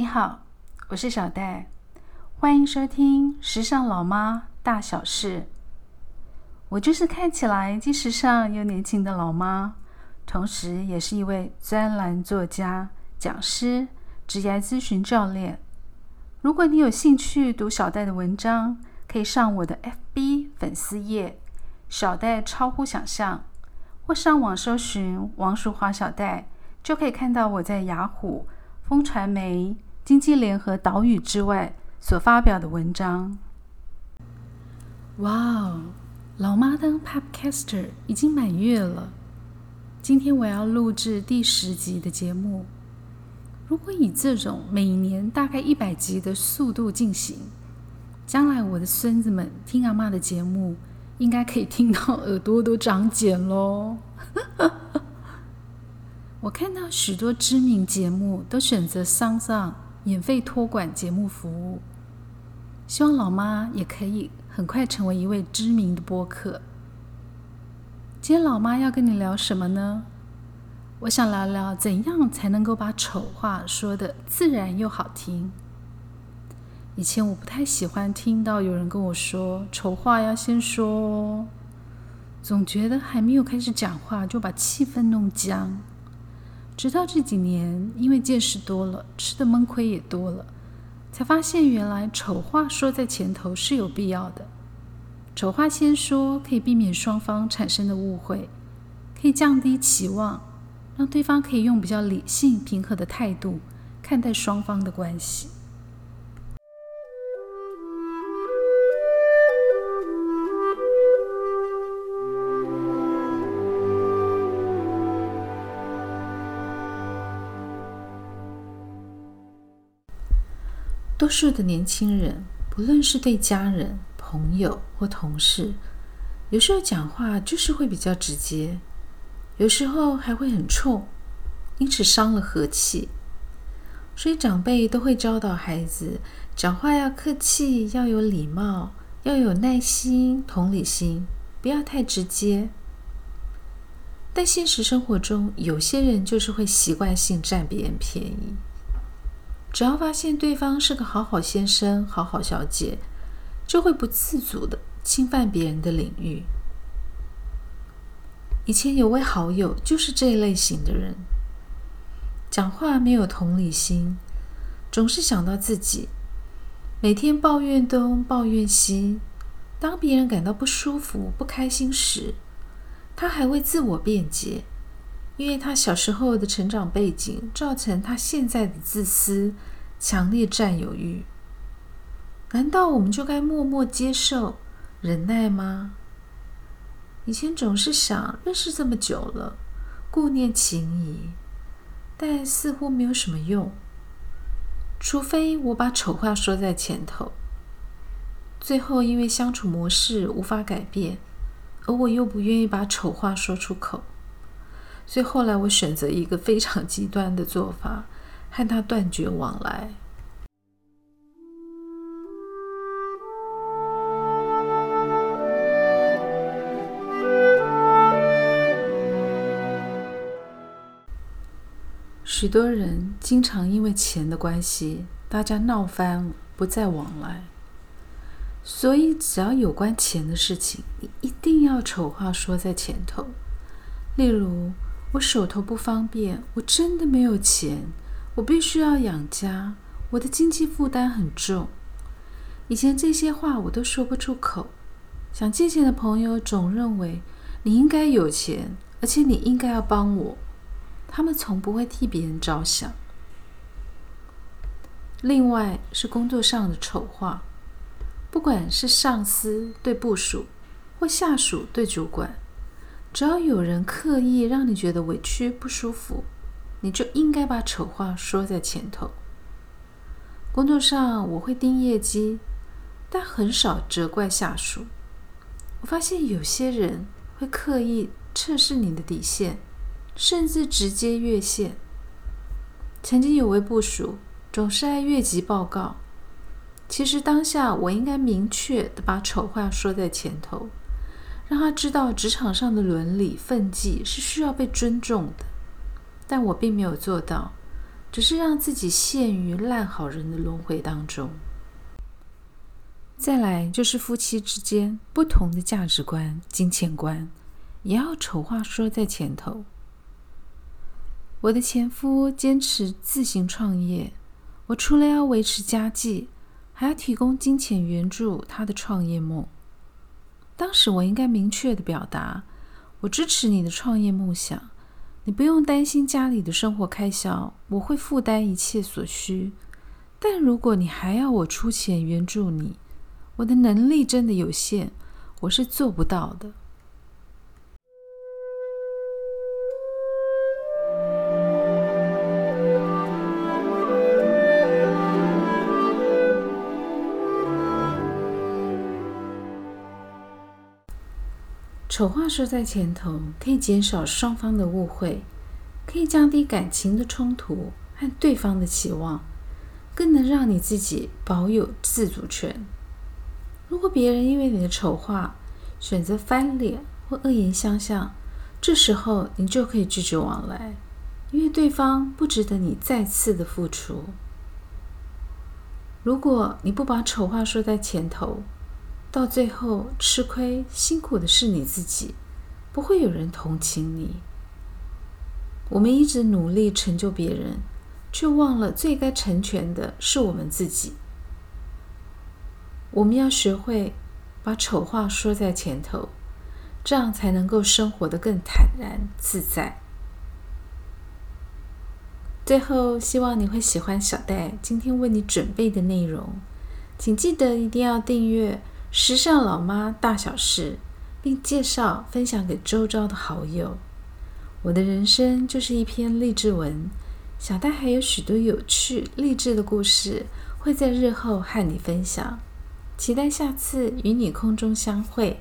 你好，我是小戴，欢迎收听《时尚老妈大小事》。我就是看起来既时尚又年轻的老妈，同时也是一位专栏作家、讲师、职业咨询教练。如果你有兴趣读小戴的文章，可以上我的 FB 粉丝页“小戴超乎想象”，或上网搜寻王淑华小戴，就可以看到我在雅虎、风传媒。经济联合岛屿之外所发表的文章。哇哦，老妈当 Podcaster 已经满月了。今天我要录制第十集的节目。如果以这种每年大概一百集的速度进行，将来我的孙子们听阿妈的节目，应该可以听到耳朵都长茧喽。我看到许多知名节目都选择桑桑。免费托管节目服务，希望老妈也可以很快成为一位知名的播客。今天老妈要跟你聊什么呢？我想聊聊怎样才能够把丑话说的自然又好听。以前我不太喜欢听到有人跟我说丑话要先说，总觉得还没有开始讲话就把气氛弄僵。直到这几年，因为见识多了，吃的闷亏也多了，才发现原来丑话说在前头是有必要的。丑话先说，可以避免双方产生的误会，可以降低期望，让对方可以用比较理性、平和的态度看待双方的关系。多数的年轻人，不论是对家人、朋友或同事，有时候讲话就是会比较直接，有时候还会很冲，因此伤了和气。所以长辈都会教导孩子，讲话要客气，要有礼貌，要有耐心、同理心，不要太直接。但现实生活中，有些人就是会习惯性占别人便宜。只要发现对方是个好好先生、好好小姐，就会不自主的侵犯别人的领域。以前有位好友就是这一类型的人，讲话没有同理心，总是想到自己，每天抱怨东抱怨西。当别人感到不舒服、不开心时，他还会自我辩解。因为他小时候的成长背景，造成他现在的自私、强烈占有欲。难道我们就该默默接受、忍耐吗？以前总是想，认识这么久了，顾念情谊，但似乎没有什么用。除非我把丑话说在前头，最后因为相处模式无法改变，而我又不愿意把丑话说出口。所以后来我选择一个非常极端的做法，和他断绝往来。许多人经常因为钱的关系，大家闹翻，不再往来。所以只要有关钱的事情，你一定要丑话说在前头，例如。我手头不方便，我真的没有钱，我必须要养家，我的经济负担很重。以前这些话我都说不出口。想借钱的朋友总认为你应该有钱，而且你应该要帮我。他们从不会替别人着想。另外是工作上的丑话，不管是上司对部属，或下属对主管。只要有人刻意让你觉得委屈不舒服，你就应该把丑话说在前头。工作上我会盯业绩，但很少责怪下属。我发现有些人会刻意测试你的底线，甚至直接越线。曾经有位部属总是爱越级报告，其实当下我应该明确的把丑话说在前头。让他知道职场上的伦理分际是需要被尊重的，但我并没有做到，只是让自己陷于烂好人的轮回当中。再来就是夫妻之间不同的价值观、金钱观，也要丑话说在前头。我的前夫坚持自行创业，我除了要维持家计，还要提供金钱援助他的创业梦。当时我应该明确的表达，我支持你的创业梦想，你不用担心家里的生活开销，我会负担一切所需。但如果你还要我出钱援助你，我的能力真的有限，我是做不到的。丑话说在前头，可以减少双方的误会，可以降低感情的冲突和对方的期望，更能让你自己保有自主权。如果别人因为你的丑话选择翻脸或恶言相向，这时候你就可以拒绝往来，因为对方不值得你再次的付出。如果你不把丑话说在前头，到最后，吃亏辛苦的是你自己，不会有人同情你。我们一直努力成就别人，却忘了最该成全的是我们自己。我们要学会把丑话说在前头，这样才能够生活的更坦然自在。最后，希望你会喜欢小戴今天为你准备的内容，请记得一定要订阅。时尚老妈大小事，并介绍分享给周遭的好友。我的人生就是一篇励志文，小戴还有许多有趣励志的故事，会在日后和你分享。期待下次与你空中相会。